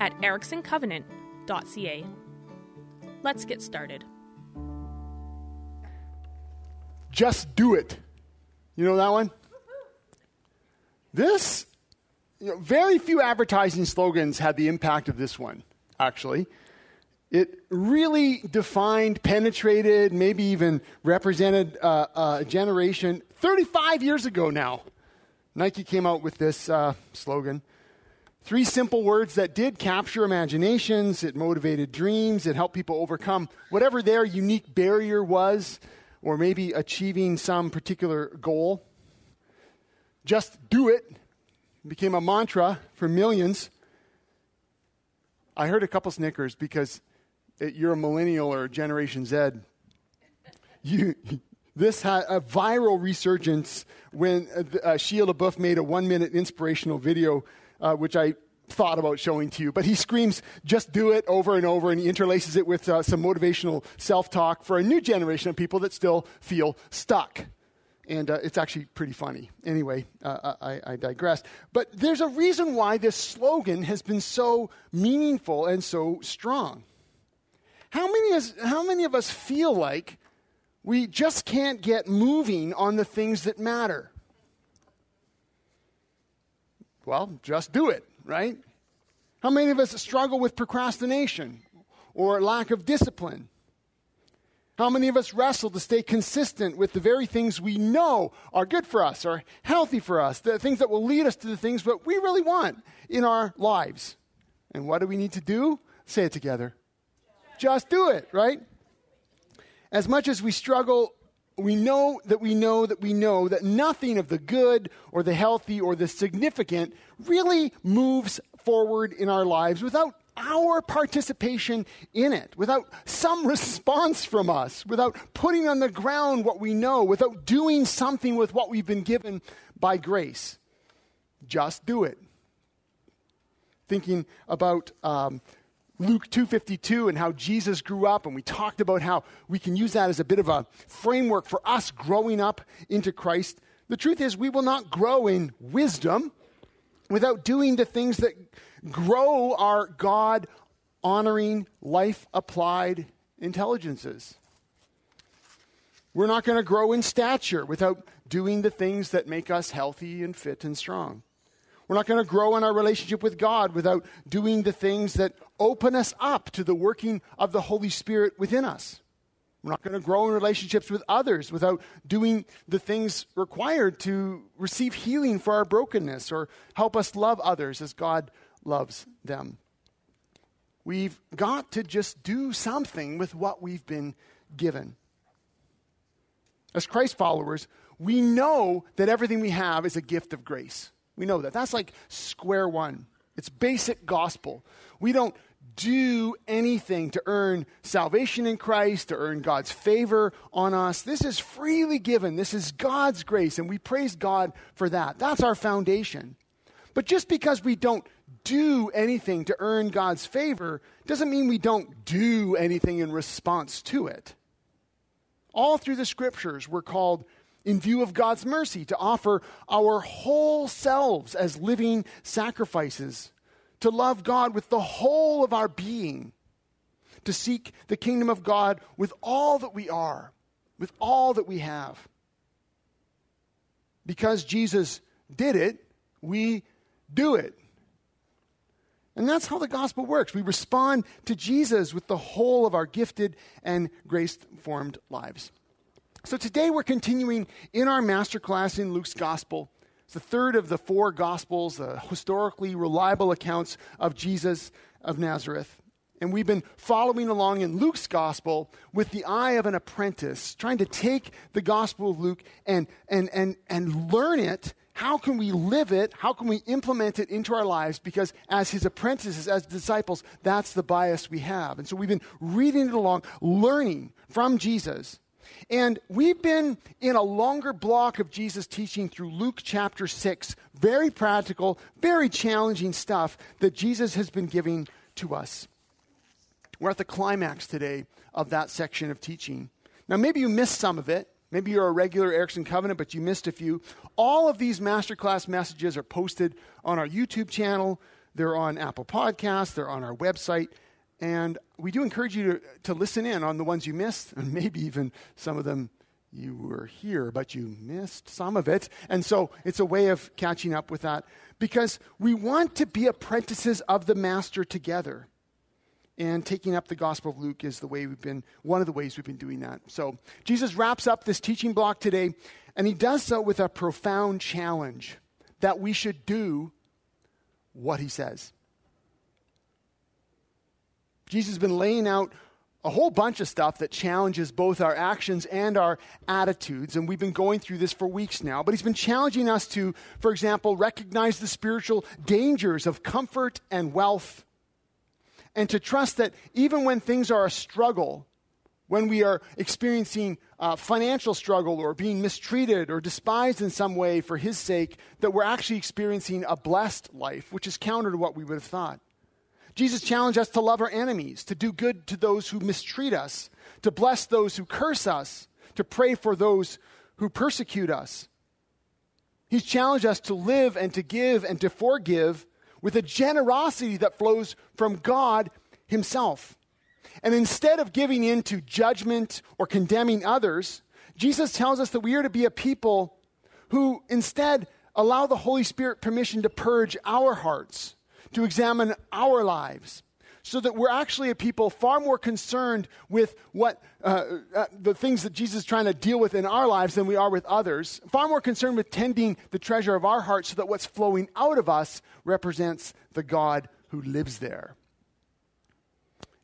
at ericksoncovenant.ca. Let's get started. Just do it. You know that one? This, you know, very few advertising slogans had the impact of this one, actually. It really defined, penetrated, maybe even represented uh, a generation 35 years ago now. Nike came out with this uh, slogan. Three simple words that did capture imaginations, it motivated dreams, it helped people overcome whatever their unique barrier was, or maybe achieving some particular goal. Just do it became a mantra for millions. I heard a couple snickers because you're a millennial or Generation Z. You, this had a viral resurgence when uh, uh, Shia LaBeouf made a one minute inspirational video uh, which I thought about showing to you. But he screams, just do it over and over, and he interlaces it with uh, some motivational self talk for a new generation of people that still feel stuck. And uh, it's actually pretty funny. Anyway, uh, I, I digress. But there's a reason why this slogan has been so meaningful and so strong. How many, is, how many of us feel like we just can't get moving on the things that matter? Well, just do it, right? How many of us struggle with procrastination or lack of discipline? How many of us wrestle to stay consistent with the very things we know are good for us, are healthy for us, the things that will lead us to the things that we really want in our lives? And what do we need to do? Say it together. Just do it, right? As much as we struggle we know that we know that we know that nothing of the good or the healthy or the significant really moves forward in our lives without our participation in it, without some response from us, without putting on the ground what we know, without doing something with what we've been given by grace. Just do it. Thinking about um, Luke 2:52 and how Jesus grew up and we talked about how we can use that as a bit of a framework for us growing up into Christ. The truth is we will not grow in wisdom without doing the things that grow our God honoring life applied intelligences. We're not going to grow in stature without doing the things that make us healthy and fit and strong. We're not going to grow in our relationship with God without doing the things that open us up to the working of the Holy Spirit within us. We're not going to grow in relationships with others without doing the things required to receive healing for our brokenness or help us love others as God loves them. We've got to just do something with what we've been given. As Christ followers, we know that everything we have is a gift of grace. We know that. That's like square one. It's basic gospel. We don't do anything to earn salvation in Christ, to earn God's favor on us. This is freely given. This is God's grace, and we praise God for that. That's our foundation. But just because we don't do anything to earn God's favor doesn't mean we don't do anything in response to it. All through the scriptures, we're called in view of God's mercy, to offer our whole selves as living sacrifices, to love God with the whole of our being, to seek the kingdom of God with all that we are, with all that we have. Because Jesus did it, we do it. And that's how the gospel works. We respond to Jesus with the whole of our gifted and grace formed lives. So today we're continuing in our masterclass in Luke's Gospel. It's the third of the four Gospels, the historically reliable accounts of Jesus of Nazareth. And we've been following along in Luke's Gospel with the eye of an apprentice, trying to take the Gospel of Luke and, and, and, and learn it how can we live it? How can we implement it into our lives? Because as his apprentices, as disciples, that's the bias we have. And so we've been reading it along, learning from Jesus. And we've been in a longer block of Jesus' teaching through Luke chapter 6. Very practical, very challenging stuff that Jesus has been giving to us. We're at the climax today of that section of teaching. Now, maybe you missed some of it. Maybe you're a regular Erickson Covenant, but you missed a few. All of these masterclass messages are posted on our YouTube channel. They're on Apple Podcasts. They're on our website. And we do encourage you to, to listen in on the ones you missed, and maybe even some of them you were here, but you missed some of it. And so it's a way of catching up with that because we want to be apprentices of the Master together and taking up the Gospel of Luke is the way we've been, one of the ways we've been doing that. So Jesus wraps up this teaching block today, and he does so with a profound challenge that we should do what he says. Jesus has been laying out a whole bunch of stuff that challenges both our actions and our attitudes. And we've been going through this for weeks now. But he's been challenging us to, for example, recognize the spiritual dangers of comfort and wealth and to trust that even when things are a struggle, when we are experiencing uh, financial struggle or being mistreated or despised in some way for his sake, that we're actually experiencing a blessed life, which is counter to what we would have thought. Jesus challenged us to love our enemies, to do good to those who mistreat us, to bless those who curse us, to pray for those who persecute us. He's challenged us to live and to give and to forgive with a generosity that flows from God Himself. And instead of giving in to judgment or condemning others, Jesus tells us that we are to be a people who instead allow the Holy Spirit permission to purge our hearts, to examine our lives, so that we're actually a people far more concerned with what uh, uh, the things that Jesus is trying to deal with in our lives than we are with others. Far more concerned with tending the treasure of our hearts so that what's flowing out of us represents the God who lives there.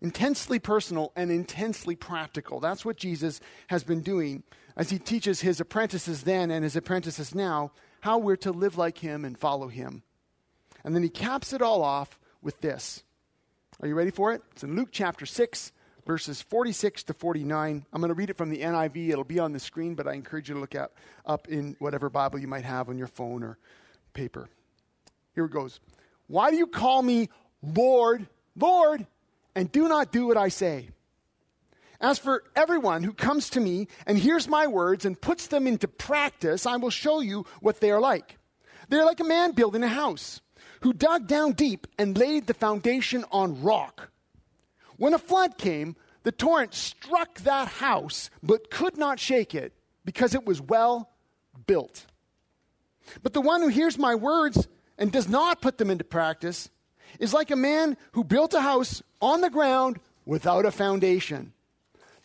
Intensely personal and intensely practical. That's what Jesus has been doing as he teaches his apprentices then and his apprentices now how we're to live like him and follow him. And then he caps it all off with this are you ready for it? It's in Luke chapter 6, verses 46 to 49. I'm going to read it from the NIV. It'll be on the screen, but I encourage you to look at up in whatever Bible you might have on your phone or paper. Here it goes. Why do you call me Lord, Lord, and do not do what I say? As for everyone who comes to me and hears my words and puts them into practice, I will show you what they are like. They're like a man building a house who dug down deep and laid the foundation on rock. When a flood came, the torrent struck that house, but could not shake it because it was well built. But the one who hears my words and does not put them into practice is like a man who built a house on the ground without a foundation.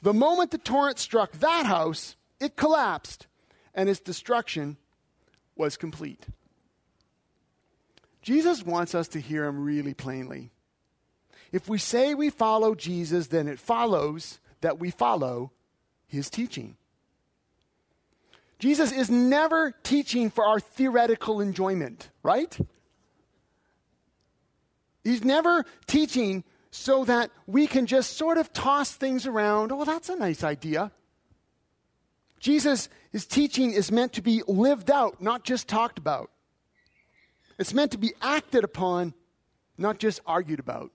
The moment the torrent struck that house, it collapsed, and its destruction was complete. Jesus wants us to hear him really plainly. If we say we follow Jesus, then it follows that we follow his teaching. Jesus is never teaching for our theoretical enjoyment, right? He's never teaching so that we can just sort of toss things around. Oh, that's a nice idea. Jesus' his teaching is meant to be lived out, not just talked about. It's meant to be acted upon, not just argued about.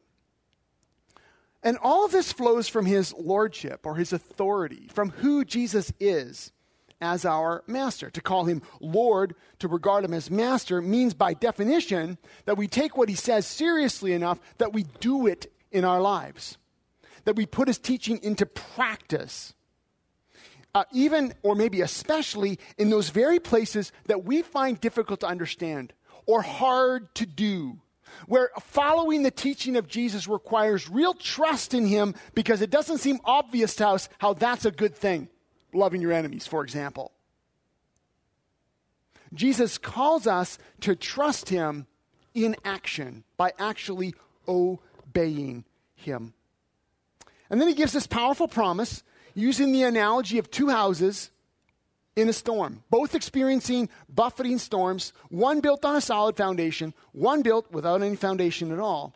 And all of this flows from his lordship or his authority, from who Jesus is as our master. To call him Lord, to regard him as master, means by definition that we take what he says seriously enough that we do it in our lives, that we put his teaching into practice. Uh, even, or maybe especially, in those very places that we find difficult to understand or hard to do. Where following the teaching of Jesus requires real trust in Him because it doesn't seem obvious to us how that's a good thing. Loving your enemies, for example. Jesus calls us to trust Him in action by actually obeying Him. And then He gives this powerful promise using the analogy of two houses in a storm, both experiencing buffeting storms, one built on a solid foundation, one built without any foundation at all.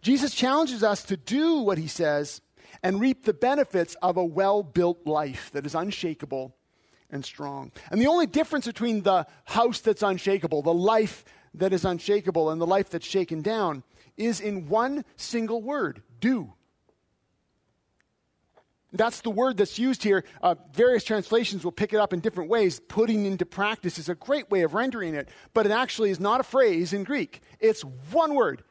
Jesus challenges us to do what he says and reap the benefits of a well built life that is unshakable and strong. And the only difference between the house that's unshakable, the life that is unshakable, and the life that's shaken down is in one single word do. That's the word that's used here. Uh, various translations will pick it up in different ways. Putting into practice is a great way of rendering it, but it actually is not a phrase in Greek. It's one word,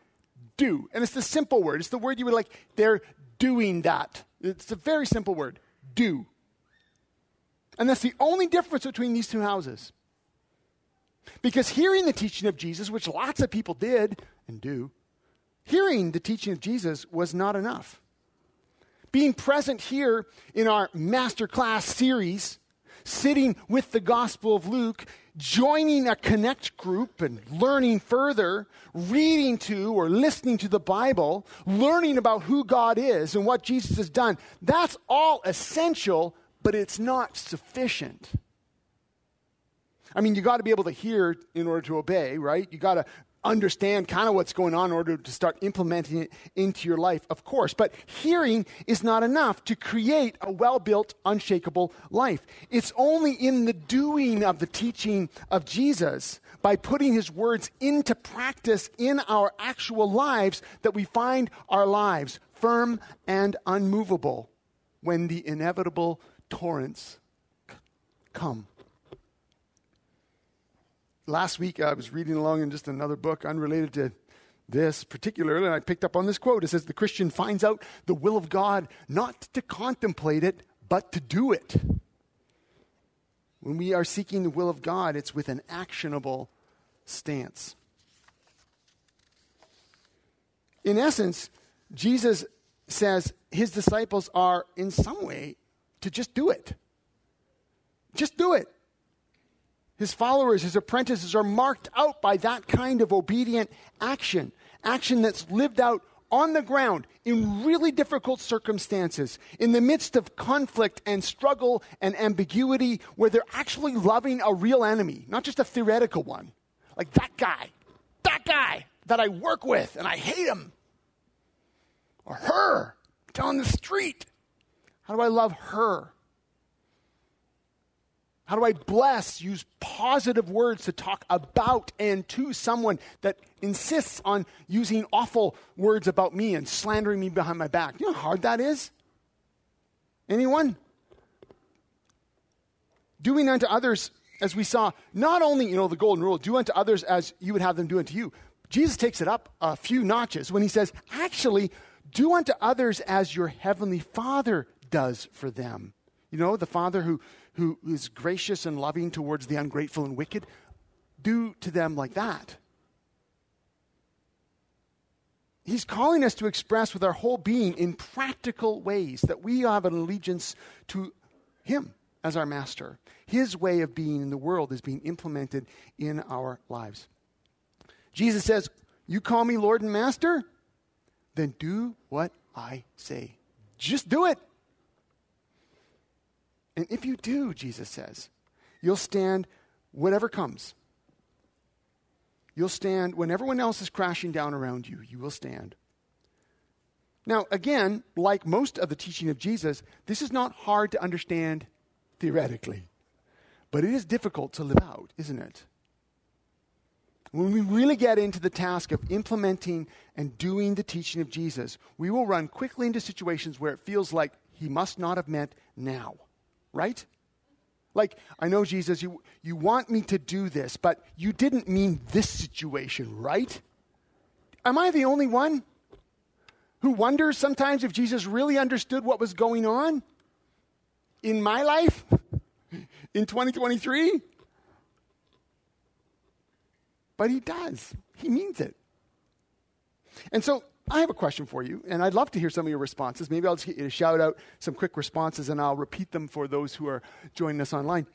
do. And it's the simple word. It's the word you would like, they're doing that. It's a very simple word, do. And that's the only difference between these two houses. Because hearing the teaching of Jesus, which lots of people did and do, hearing the teaching of Jesus was not enough being present here in our masterclass series, sitting with the Gospel of Luke, joining a connect group and learning further, reading to or listening to the Bible, learning about who God is and what Jesus has done, that's all essential, but it's not sufficient. I mean, you got to be able to hear in order to obey, right? You got to understand kind of what's going on in order to start implementing it into your life, of course. But hearing is not enough to create a well built, unshakable life. It's only in the doing of the teaching of Jesus, by putting his words into practice in our actual lives, that we find our lives firm and unmovable when the inevitable torrents come last week I was reading along in just another book unrelated to this particularly, and I picked up on this quote. It says, The Christian finds out the will of God not to contemplate it, but to do it. When we are seeking the will of God, it's with an actionable stance. In essence, Jesus says his disciples are, in some way, to just do it. Just do it. His followers, his apprentices are marked out by that kind of obedient action, action that's lived out on the ground in really difficult circumstances, in the midst of conflict and struggle and ambiguity, where they're actually loving a real enemy, not just a theoretical one. Like that guy, that guy that I work with and I hate him. Or her down the street. How do I love her? How do I bless, use positive words to talk about and to someone that insists on using awful words about me and slandering me behind my back? You know how hard that is? Anyone? Doing unto others, as we saw, not only, you know, the golden rule, do unto others as you would have them do unto you. Jesus takes it up a few notches when he says, actually, do unto others as your heavenly Father does for them. You know, the Father who who is gracious and loving towards the ungrateful and wicked, do to them like that. He's calling us to express with our whole being in practical ways that we have an allegiance to Him as our master. His way of being in the world is being implemented in our lives. Jesus says, You call me Lord and Master? Then do what I say. Just do it. And if you do, Jesus says, you'll stand whatever comes. You'll stand when everyone else is crashing down around you, you will stand. Now, again, like most of the teaching of Jesus, this is not hard to understand theoretically, but it is difficult to live out, isn't it? When we really get into the task of implementing and doing the teaching of Jesus, we will run quickly into situations where it feels like he must not have meant now right? Like, I know, Jesus, you, you want me to do this, but you didn't mean this situation, right? Am I the only one who wonders sometimes if Jesus really understood what was going on in my life in 2023? But he does. He means it. And so I have a question for you, and I'd love to hear some of your responses. Maybe I'll just get you to shout out some quick responses, and I'll repeat them for those who are joining us online.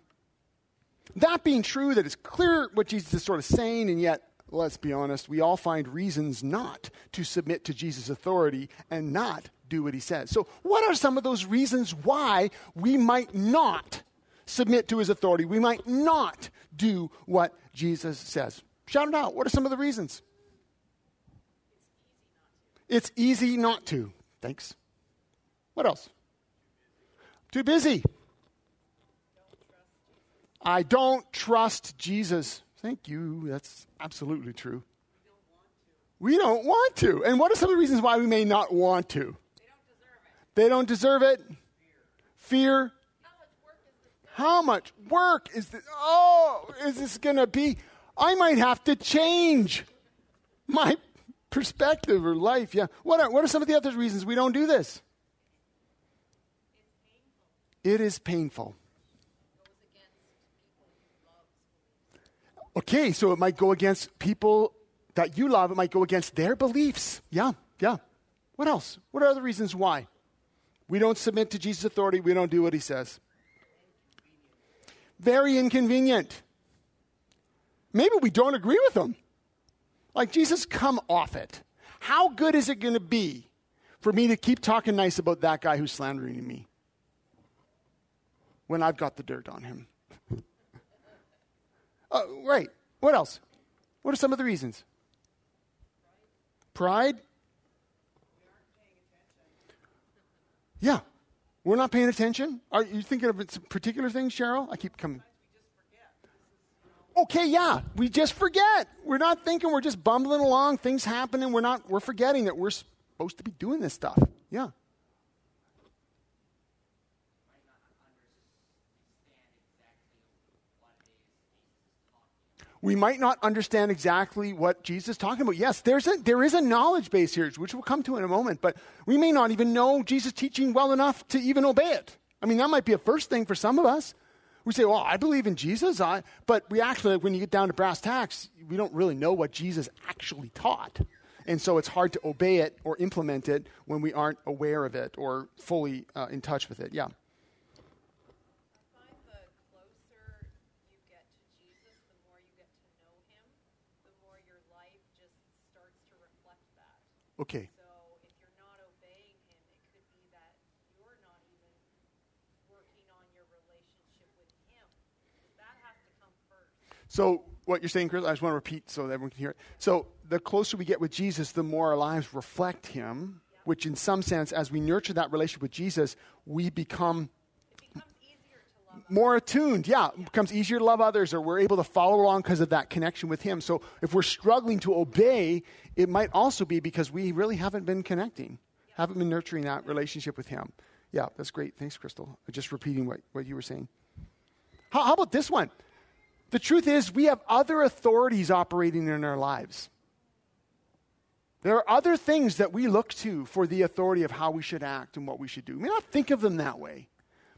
That being true, that it's clear what Jesus is sort of saying, and yet, let's be honest, we all find reasons not to submit to Jesus' authority and not do what he says. So, what are some of those reasons why we might not submit to his authority. We might not do what Jesus says. Shout it out. What are some of the reasons? It's easy not to. Thanks. What else? Too busy. I don't trust Jesus. Thank you. That's absolutely true. We don't want to. And what are some of the reasons why we may not want to? They don't deserve it. Fear. How much work is this? Oh, is this going to be? I might have to change my perspective or life. Yeah. What are, what are some of the other reasons we don't do this? It is painful. Okay, so it might go against people that you love. It might go against their beliefs. Yeah, yeah. What else? What are other reasons why? We don't submit to Jesus' authority. We don't do what he says. Very inconvenient. Maybe we don't agree with him. Like, Jesus, come off it. How good is it going to be for me to keep talking nice about that guy who's slandering me when I've got the dirt on him? uh, right. What else? What are some of the reasons? Pride? Yeah. We're not paying attention? Are you thinking of particular things, Cheryl? I keep coming. Okay, yeah, we just forget. We're not thinking, we're just bumbling along, things happening, we're not we're forgetting that we're supposed to be doing this stuff. Yeah. we might not understand exactly what Jesus is talking about. Yes, there's a, there is a knowledge base here, which we'll come to in a moment, but we may not even know Jesus' teaching well enough to even obey it. I mean, that might be a first thing for some of us. We say, well, I believe in Jesus, I, but we actually, when you get down to brass tacks, we don't really know what Jesus actually taught. And so it's hard to obey it or implement it when we aren't aware of it or fully uh, in touch with it. Yeah. Okay you're not obeying him, it could be that you're not even working on your relationship with him. That has to come first. So what you're saying, Chris, I just want to repeat so that everyone can hear it. So the closer we get with Jesus, the more our lives reflect him, which in some sense, as we nurture that relationship with Jesus, we become more attuned. Yeah, it becomes easier to love others, or we're able to follow along because of that connection with Him. So if we're struggling to obey, it might also be because we really haven't been connecting, haven't been nurturing that relationship with Him. Yeah, that's great. Thanks, Crystal. Just repeating what, what you were saying. How, how about this one? The truth is, we have other authorities operating in our lives. There are other things that we look to for the authority of how we should act and what we should do. We may not think of them that way.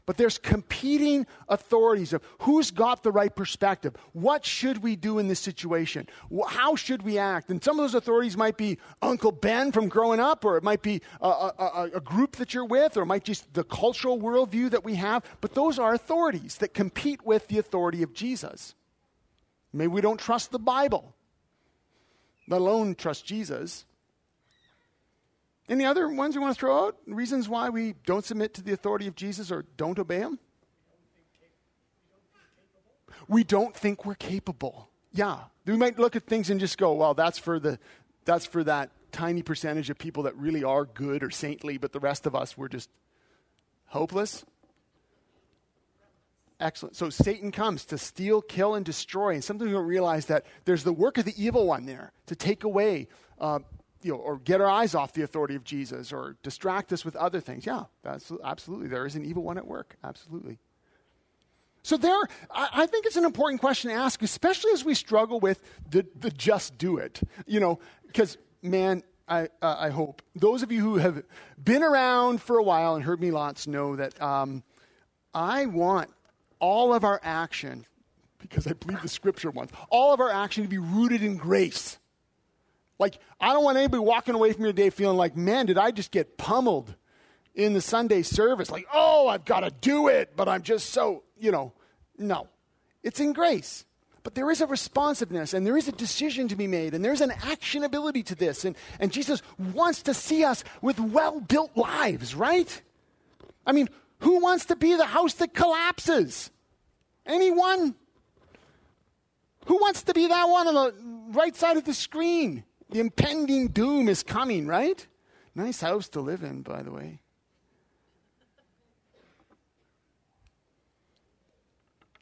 But there's competing authorities of who's got the right perspective. What should we do in this situation? How should we act? And some of those authorities might be Uncle Ben from growing up, or it might be a, a, a group that you're with, or it might just the cultural worldview that we have. But those are authorities that compete with the authority of Jesus. Maybe we don't trust the Bible, let alone trust Jesus. Any other ones you want to throw out? Reasons why we don't submit to the authority of Jesus or don't obey him? We don't think we're capable. Yeah. We might look at things and just go, well, that's for the that's for that tiny percentage of people that really are good or saintly, but the rest of us we're just hopeless. Excellent. So Satan comes to steal, kill, and destroy. And sometimes we don't realize that there's the work of the evil one there to take away uh, you know, or get our eyes off the authority of Jesus or distract us with other things. Yeah, that's absolutely. There is an evil one at work. Absolutely. So there, I, I think it's an important question to ask, especially as we struggle with the, the just do it. You know, because man, I, uh, I hope those of you who have been around for a while and heard me lots know that um, I want all of our action, because I believe the scripture wants, all of our action to be rooted in grace. Like, I don't want anybody walking away from your day feeling like, man, did I just get pummeled in the Sunday service? Like, oh, I've got to do it, but I'm just so, you know. No. It's in grace. But there is a responsiveness and there is a decision to be made and there's an actionability to this. And, and Jesus wants to see us with well built lives, right? I mean, who wants to be the house that collapses? Anyone? Who wants to be that one on the right side of the screen? The impending doom is coming, right? Nice house to live in, by the way.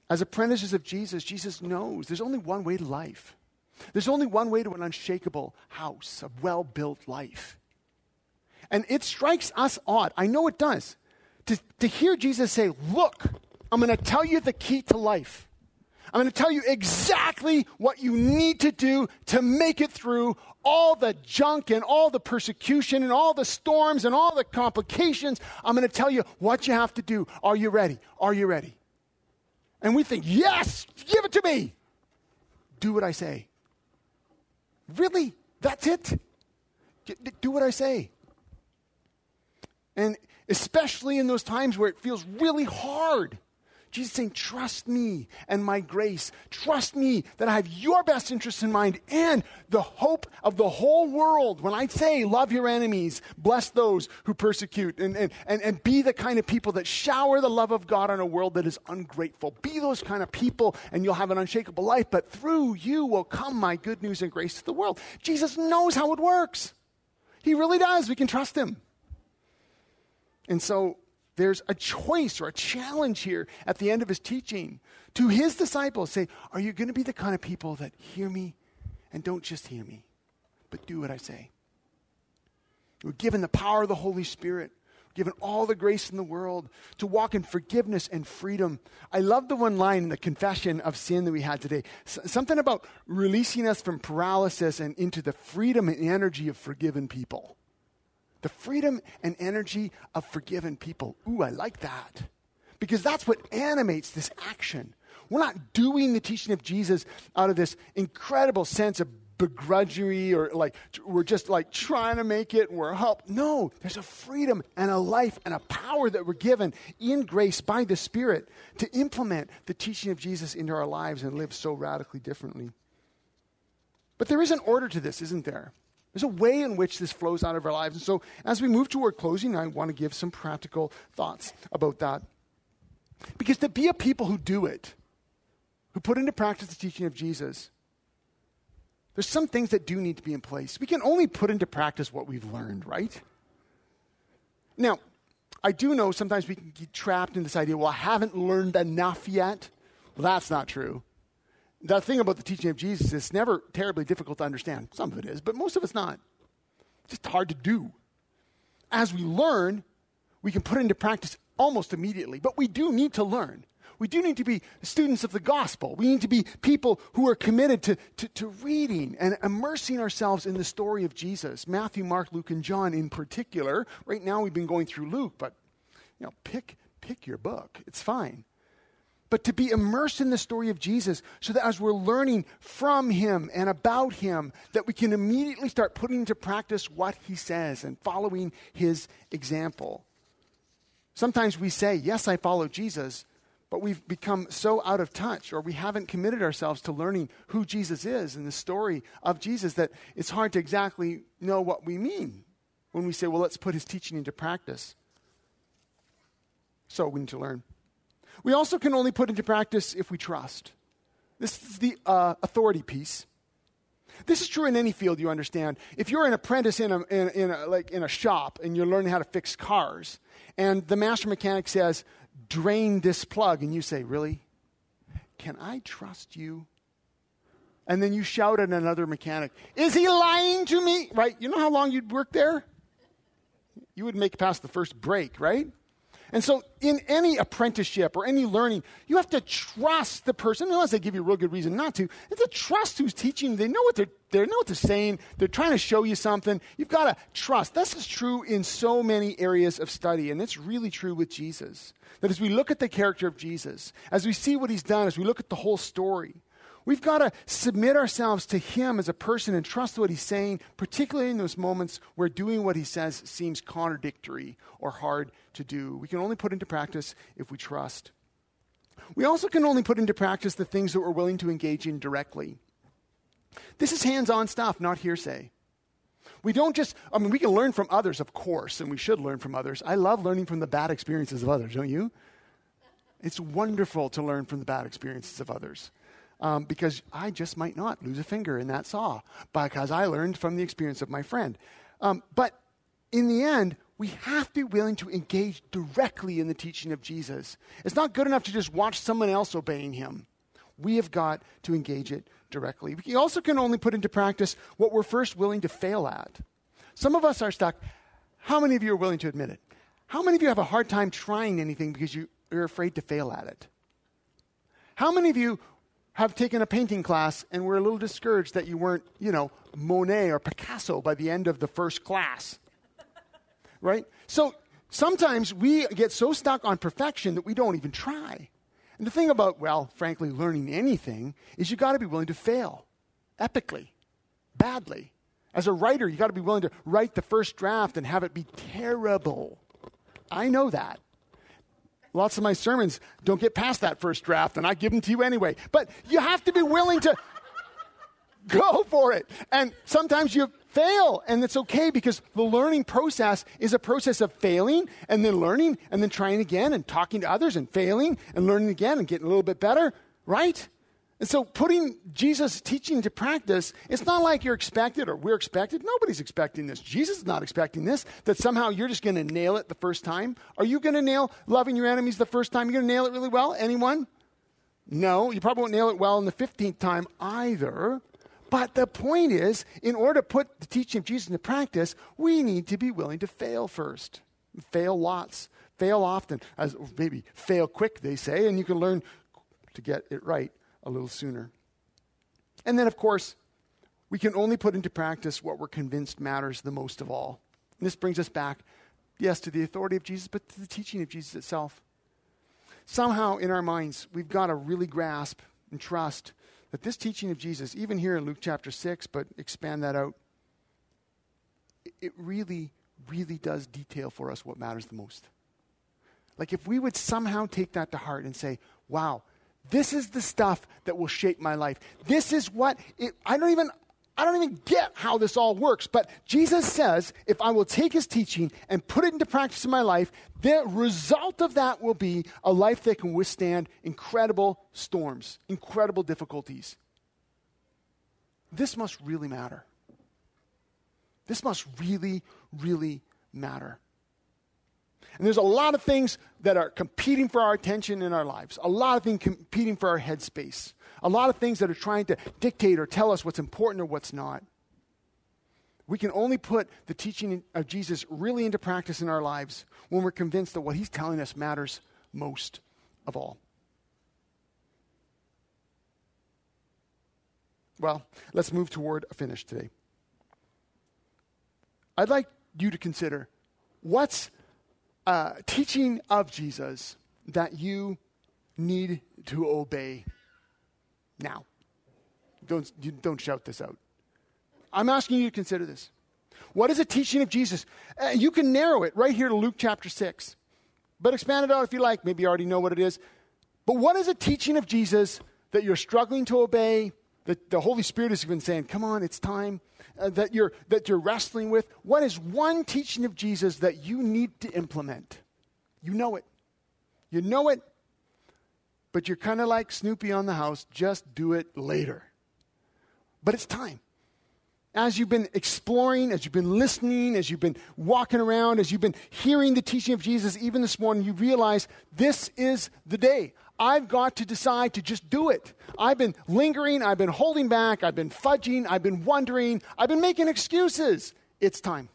As apprentices of Jesus, Jesus knows there's only one way to life. There's only one way to an unshakable house, a well built life. And it strikes us odd. I know it does. To, to hear Jesus say, Look, I'm going to tell you the key to life. I'm going to tell you exactly what you need to do to make it through all the junk and all the persecution and all the storms and all the complications. I'm going to tell you what you have to do. Are you ready? Are you ready? And we think, yes, give it to me. Do what I say. Really? That's it? Do what I say. And especially in those times where it feels really hard Jesus saying, Trust me and my grace. Trust me that I have your best interests in mind and the hope of the whole world. When I say, Love your enemies, bless those who persecute, and, and, and, and be the kind of people that shower the love of God on a world that is ungrateful. Be those kind of people, and you'll have an unshakable life, but through you will come my good news and grace to the world. Jesus knows how it works. He really does. We can trust him. And so there's a choice or a challenge here at the end of his teaching to his disciples say, Are you going to be the kind of people that hear me and don't just hear me, but do what I say? We're given the power of the Holy Spirit, given all the grace in the world to walk in forgiveness and freedom. I love the one line in the confession of sin that we had today. S- something about releasing us from paralysis and into the freedom and energy of forgiven people. The freedom and energy of forgiven people. Ooh, I like that. Because that's what animates this action. We're not doing the teaching of Jesus out of this incredible sense of begrudgery or like we're just like trying to make it and we're help. No, there's a freedom and a life and a power that we're given in grace by the Spirit to implement the teaching of Jesus into our lives and live so radically differently. But there is an order to this, isn't there? There's a way in which this flows out of our lives. And so, as we move toward closing, I want to give some practical thoughts about that. Because to be a people who do it, who put into practice the teaching of Jesus, there's some things that do need to be in place. We can only put into practice what we've learned, right? Now, I do know sometimes we can get trapped in this idea, well, I haven't learned enough yet. Well, that's not true the thing about the teaching of Jesus is it's never terribly difficult to understand. Some of it is, but most of it's not. It's just hard to do. As we learn, we can put into practice almost immediately, but we do need to learn. We do need to be students of the gospel. We need to be people who are committed to, to, to reading and immersing ourselves in the story of Jesus. Matthew, Mark, Luke, and John in particular. Right now we've been going through Luke, but you know, pick, pick your book. It's fine but to be immersed in the story of Jesus so that as we're learning from him and about him, that we can immediately start putting into practice what he says and following his example. Sometimes we say, Yes, I follow Jesus, but we've become so out of touch or we haven't committed ourselves to learning who Jesus is and the story of Jesus that it's hard to exactly know what we mean when we say, Well, let's put his teaching into practice. So we need to learn. We also can only put into practice if we trust. This is the uh, authority piece. This is true in any field, you understand. If you're an apprentice in a, in, in, a, like in a shop and you're learning how to fix cars, and the master mechanic says, drain this plug, and you say, Really? Can I trust you? And then you shout at another mechanic, Is he lying to me? Right? You know how long you'd work there? You would make past the first break, right? And so, in any apprenticeship or any learning, you have to trust the person, unless they give you a real good reason not to. You have to trust who's teaching. They know what they're, they know what they're saying. They're trying to show you something. You've got to trust. This is true in so many areas of study, and it's really true with Jesus. That as we look at the character of Jesus, as we see what he's done, as we look at the whole story, We've got to submit ourselves to Him as a person and trust what He's saying, particularly in those moments where doing what He says seems contradictory or hard to do. We can only put into practice if we trust. We also can only put into practice the things that we're willing to engage in directly. This is hands on stuff, not hearsay. We don't just, I mean, we can learn from others, of course, and we should learn from others. I love learning from the bad experiences of others, don't you? It's wonderful to learn from the bad experiences of others. Um, because I just might not lose a finger in that saw because I learned from the experience of my friend. Um, but in the end, we have to be willing to engage directly in the teaching of Jesus. It's not good enough to just watch someone else obeying him. We have got to engage it directly. We also can only put into practice what we're first willing to fail at. Some of us are stuck. How many of you are willing to admit it? How many of you have a hard time trying anything because you, you're afraid to fail at it? How many of you have taken a painting class and were a little discouraged that you weren't, you know, Monet or Picasso by the end of the first class? right? So sometimes we get so stuck on perfection that we don't even try. And the thing about, well, frankly, learning anything is you got to be willing to fail epically, badly. As a writer, you got to be willing to write the first draft and have it be terrible. I know that. Lots of my sermons don't get past that first draft, and I give them to you anyway. But you have to be willing to go for it. And sometimes you fail, and it's okay because the learning process is a process of failing and then learning and then trying again and talking to others and failing and learning again and getting a little bit better, right? And so putting Jesus' teaching to practice, it's not like you're expected or we're expected. Nobody's expecting this. Jesus is not expecting this, that somehow you're just going to nail it the first time. Are you going to nail loving your enemies the first time? You're going to nail it really well? Anyone? No, you probably won't nail it well in the 15th time either. But the point is, in order to put the teaching of Jesus into practice, we need to be willing to fail first. Fail lots, fail often, as maybe fail quick, they say, and you can learn to get it right a little sooner. And then, of course, we can only put into practice what we're convinced matters the most of all. And this brings us back, yes, to the authority of Jesus, but to the teaching of Jesus itself. Somehow in our minds, we've got to really grasp and trust that this teaching of Jesus, even here in Luke chapter 6, but expand that out, it really, really does detail for us what matters the most. Like if we would somehow take that to heart and say, wow, this is the stuff that will shape my life. This is what it, I don't even I don't even get how this all works, but Jesus says if I will take his teaching and put it into practice in my life, the result of that will be a life that can withstand incredible storms, incredible difficulties. This must really matter. This must really, really matter. And there's a lot of things that are competing for our attention in our lives, a lot of things competing for our headspace, a lot of things that are trying to dictate or tell us what's important or what's not. We can only put the teaching of Jesus really into practice in our lives when we're convinced that what he's telling us matters most of all. Well, let's move toward a finish today. I'd like you to consider what's uh, teaching of Jesus that you need to obey now. Don't, you, don't shout this out. I'm asking you to consider this. What is a teaching of Jesus? Uh, you can narrow it right here to Luke chapter 6, but expand it out if you like. Maybe you already know what it is. But what is a teaching of Jesus that you're struggling to obey, that the Holy Spirit has been saying, come on, it's time, uh, that, you're, that you're wrestling with? What is one teaching of Jesus that you need to implement? You know it. You know it, but you're kind of like Snoopy on the house. Just do it later. But it's time. As you've been exploring, as you've been listening, as you've been walking around, as you've been hearing the teaching of Jesus, even this morning, you realize this is the day. I've got to decide to just do it. I've been lingering, I've been holding back, I've been fudging, I've been wondering, I've been making excuses. It's time.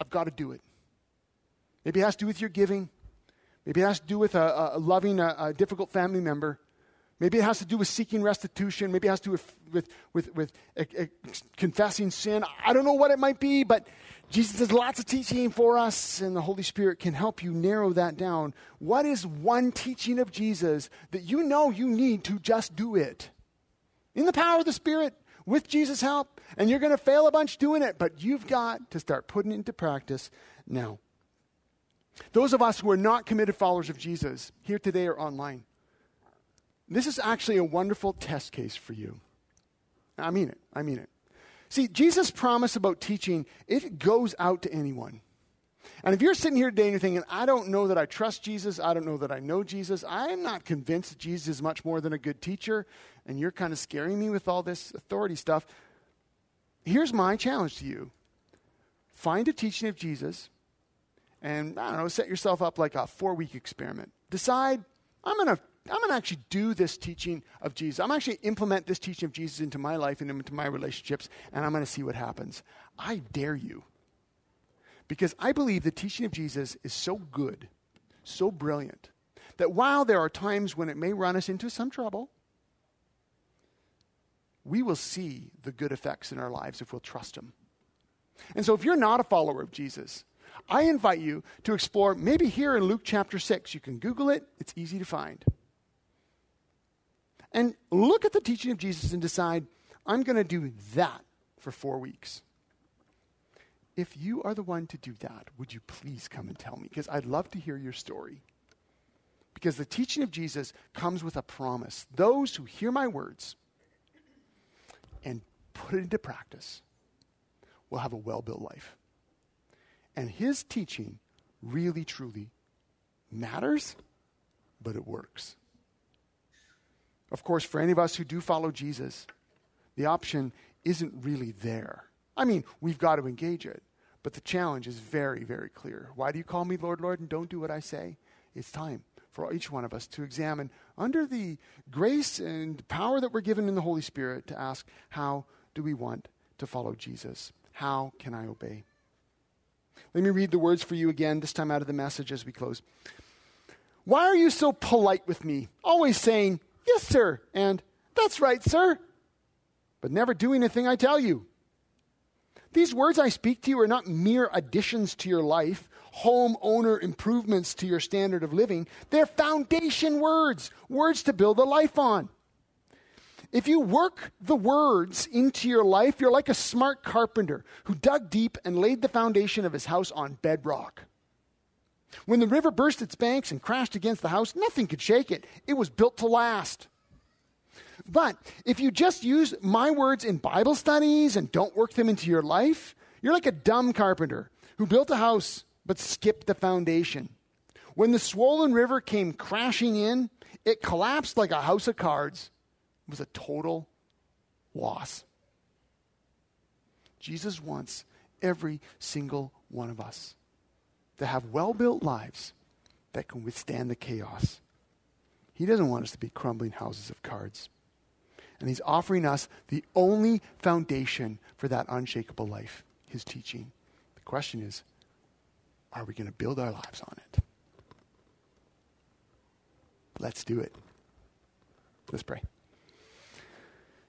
I've got to do it. Maybe it has to do with your giving. Maybe it has to do with a, a loving a, a, difficult family member. Maybe it has to do with seeking restitution. Maybe it has to do with, with, with, with confessing sin. I don't know what it might be, but Jesus has lots of teaching for us, and the Holy Spirit can help you narrow that down. What is one teaching of Jesus that you know you need to just do it? In the power of the Spirit, with Jesus' help, and you're going to fail a bunch doing it, but you've got to start putting it into practice now. Those of us who are not committed followers of Jesus, here today or online, this is actually a wonderful test case for you. I mean it. I mean it. See, Jesus' promise about teaching, it goes out to anyone. And if you're sitting here today and you're thinking, I don't know that I trust Jesus, I don't know that I know Jesus, I'm not convinced that Jesus is much more than a good teacher, and you're kind of scaring me with all this authority stuff, here's my challenge to you find a teaching of Jesus and, I don't know, set yourself up like a four week experiment. Decide, I'm going to. I'm going to actually do this teaching of Jesus. I'm actually implement this teaching of Jesus into my life and into my relationships, and I'm going to see what happens. I dare you because I believe the teaching of Jesus is so good, so brilliant, that while there are times when it may run us into some trouble, we will see the good effects in our lives if we'll trust Him. And so, if you're not a follower of Jesus, I invite you to explore maybe here in Luke chapter 6. You can Google it, it's easy to find. And look at the teaching of Jesus and decide, I'm going to do that for four weeks. If you are the one to do that, would you please come and tell me? Because I'd love to hear your story. Because the teaching of Jesus comes with a promise. Those who hear my words and put it into practice will have a well built life. And his teaching really, truly matters, but it works. Of course, for any of us who do follow Jesus, the option isn't really there. I mean, we've got to engage it. But the challenge is very, very clear. Why do you call me Lord, Lord, and don't do what I say? It's time for each one of us to examine, under the grace and power that we're given in the Holy Spirit, to ask, how do we want to follow Jesus? How can I obey? Let me read the words for you again, this time out of the message as we close. Why are you so polite with me? Always saying, Yes, sir, and That's right, sir, but never doing a thing I tell you. These words I speak to you are not mere additions to your life, home owner improvements to your standard of living. They're foundation words, words to build a life on. If you work the words into your life, you're like a smart carpenter who dug deep and laid the foundation of his house on bedrock. When the river burst its banks and crashed against the house, nothing could shake it. It was built to last. But if you just use my words in Bible studies and don't work them into your life, you're like a dumb carpenter who built a house but skipped the foundation. When the swollen river came crashing in, it collapsed like a house of cards. It was a total loss. Jesus wants every single one of us to have well built lives that can withstand the chaos. He doesn't want us to be crumbling houses of cards. And he's offering us the only foundation for that unshakable life, his teaching. The question is are we going to build our lives on it? Let's do it. Let's pray.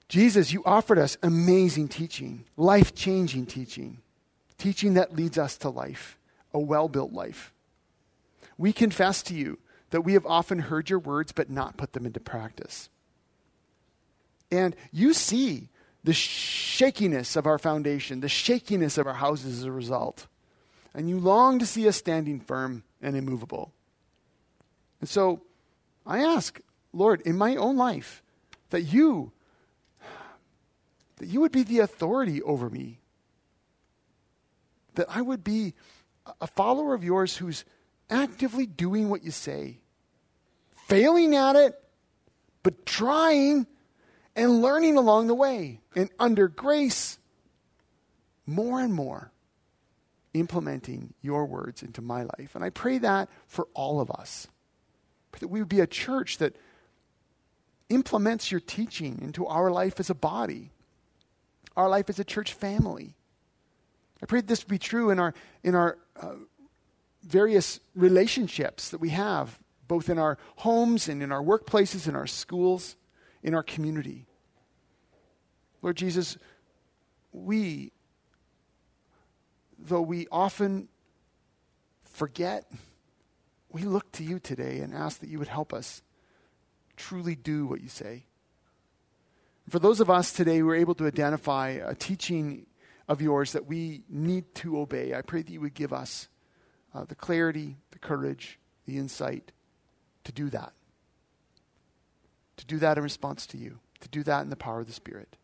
Jesus, you offered us amazing teaching, life changing teaching, teaching that leads us to life, a well built life. We confess to you that we have often heard your words but not put them into practice. And you see the shakiness of our foundation, the shakiness of our houses as a result. And you long to see us standing firm and immovable. And so I ask, Lord, in my own life, that you that you would be the authority over me. That I would be a follower of yours who's actively doing what you say, failing at it, but trying and learning along the way. And under grace, more and more implementing your words into my life. And I pray that for all of us. That we would be a church that implements your teaching into our life as a body, our life as a church family. I pray that this be true in our, in our uh, various relationships that we have, both in our homes and in our workplaces, in our schools in our community. Lord Jesus, we, though we often forget, we look to you today and ask that you would help us truly do what you say. For those of us today who are able to identify a teaching of yours that we need to obey, I pray that you would give us uh, the clarity, the courage, the insight to do that to do that in response to you, to do that in the power of the Spirit.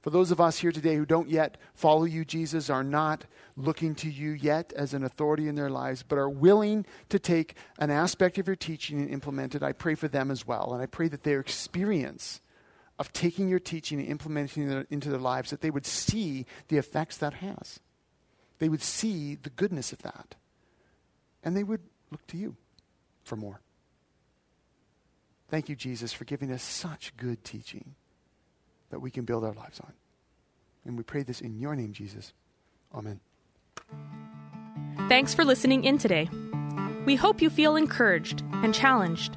For those of us here today who don't yet follow you, Jesus, are not looking to you yet as an authority in their lives, but are willing to take an aspect of your teaching and implement it, I pray for them as well. And I pray that their experience of taking your teaching and implementing it into their lives, that they would see the effects that has. They would see the goodness of that. And they would look to you for more. Thank you, Jesus, for giving us such good teaching that we can build our lives on. And we pray this in your name, Jesus. Amen. Thanks for listening in today. We hope you feel encouraged and challenged.